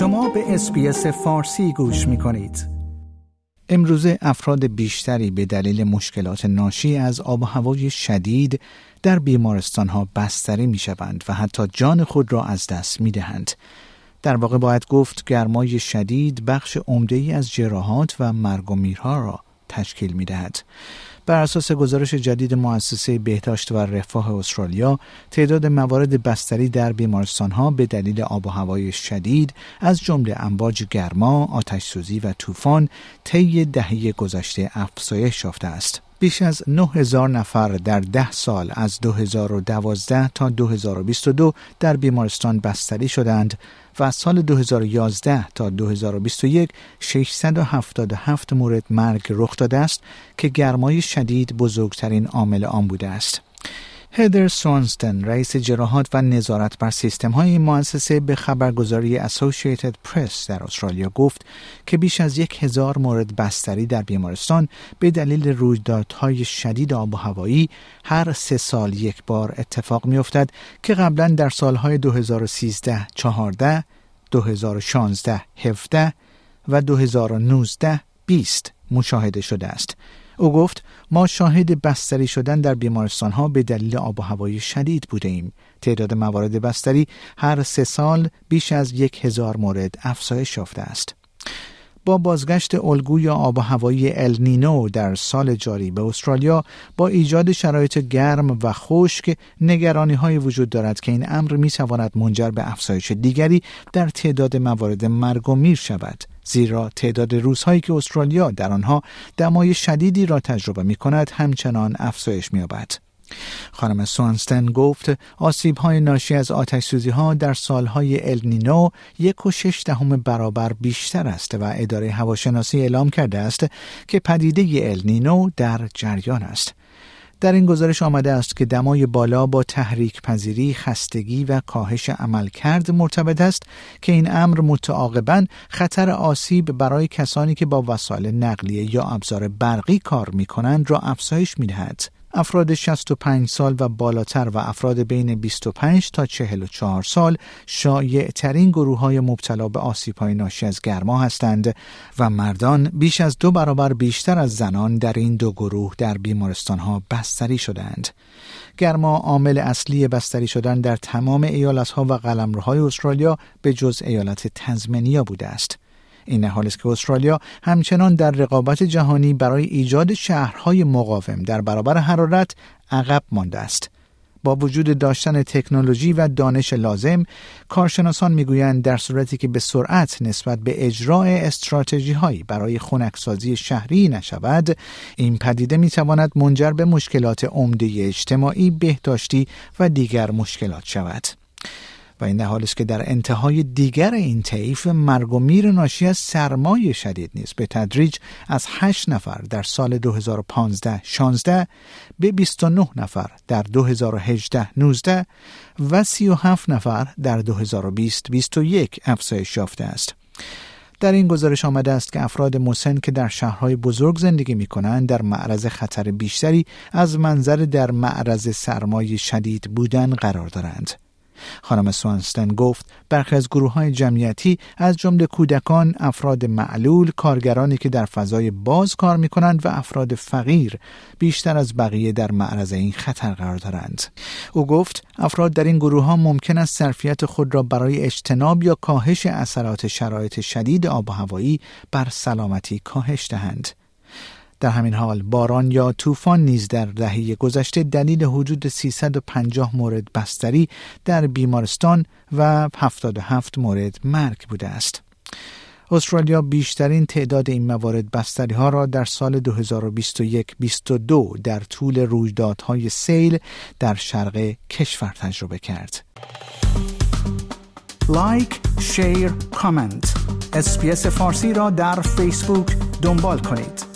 شما به اسپیس فارسی گوش می کنید. امروزه افراد بیشتری به دلیل مشکلات ناشی از آب و هوای شدید در بیمارستان ها بستری می شوند و حتی جان خود را از دست می دهند. در واقع باید گفت گرمای شدید بخش عمده ای از جراحات و مرگ و میرها را تشکیل می دهد. بر اساس گزارش جدید مؤسسه بهداشت و رفاه استرالیا تعداد موارد بستری در بیمارستان ها به دلیل آب و هوای شدید از جمله امواج گرما، آتش سوزی و طوفان طی دهه گذشته افزایش یافته است. بیش از 9000 نفر در ده سال از 2012 تا 2022 در بیمارستان بستری شدند و سال 2011 تا 2021 677 مورد مرگ رخ داده است که گرمای شدید بزرگترین عامل آن بوده است. هدر سوانستن رئیس جراحات و نظارت بر سیستم های مؤسسه به خبرگزاری اسوسییتد پرس در استرالیا گفت که بیش از یک هزار مورد بستری در بیمارستان به دلیل رویدادهای شدید آب و هوایی هر سه سال یک بار اتفاق می افتد که قبلا در سالهای 2013 14 2016 17 و 2019 20 مشاهده شده است. او گفت ما شاهد بستری شدن در بیمارستان ها به دلیل آب و هوای شدید بوده ایم. تعداد موارد بستری هر سه سال بیش از یک هزار مورد افزایش یافته است. با بازگشت الگوی آب و هوایی النینو در سال جاری به استرالیا با ایجاد شرایط گرم و خشک نگرانی های وجود دارد که این امر می تواند منجر به افزایش دیگری در تعداد موارد مرگ و میر شود زیرا تعداد روزهایی که استرالیا در آنها دمای شدیدی را تجربه می کند همچنان افزایش می خانم سوانستن گفت آسیب های ناشی از آتش سوزی ها در سالهای النینو یک و شش دهم برابر بیشتر است و اداره هواشناسی اعلام کرده است که پدیده النینو در جریان است. در این گزارش آمده است که دمای بالا با تحریک پذیری، خستگی و کاهش عملکرد مرتبط است که این امر متعاقبا خطر آسیب برای کسانی که با وسایل نقلیه یا ابزار برقی کار می کنند را افزایش می دهد. افراد 65 سال و بالاتر و افراد بین 25 تا 44 سال شایع ترین گروه های مبتلا به آسیب های ناشی از گرما هستند و مردان بیش از دو برابر بیشتر از زنان در این دو گروه در بیمارستان ها بستری شدند. گرما عامل اصلی بستری شدن در تمام ایالت ها و قلمروهای استرالیا به جز ایالت تزمنیا بوده است. این حال است که استرالیا همچنان در رقابت جهانی برای ایجاد شهرهای مقاوم در برابر حرارت عقب مانده است. با وجود داشتن تکنولوژی و دانش لازم کارشناسان می‌گویند در صورتی که به سرعت نسبت به اجرای استراتژی هایی برای خنکسازی شهری نشود این پدیده می تواند منجر به مشکلات عمده اجتماعی بهداشتی و دیگر مشکلات شود و این در حالی است که در انتهای دیگر این طیف مرگ و میر ناشی از سرمایه شدید نیست به تدریج از 8 نفر در سال 2015 16 به 29 نفر در 2018 19 و 37 نفر در 2020 21 افزایش یافته است در این گزارش آمده است که افراد مسن که در شهرهای بزرگ زندگی می کنند در معرض خطر بیشتری از منظر در معرض سرمایه شدید بودن قرار دارند. خانم سوانستن گفت برخی از گروه های جمعیتی از جمله کودکان، افراد معلول، کارگرانی که در فضای باز کار می کنند و افراد فقیر بیشتر از بقیه در معرض این خطر قرار دارند. او گفت افراد در این گروه ها ممکن است ظرفیت خود را برای اجتناب یا کاهش اثرات شرایط شدید آب و هوایی بر سلامتی کاهش دهند. در همین حال باران یا طوفان نیز در دهه گذشته دلیل حدود 350 مورد بستری در بیمارستان و 77 مورد مرگ بوده است. استرالیا بیشترین تعداد این موارد بستری ها را در سال 2021-22 در طول رویدادهای سیل در شرق کشور تجربه کرد. لایک، share، کامنت. اسپیس فارسی را در فیسبوک دنبال کنید.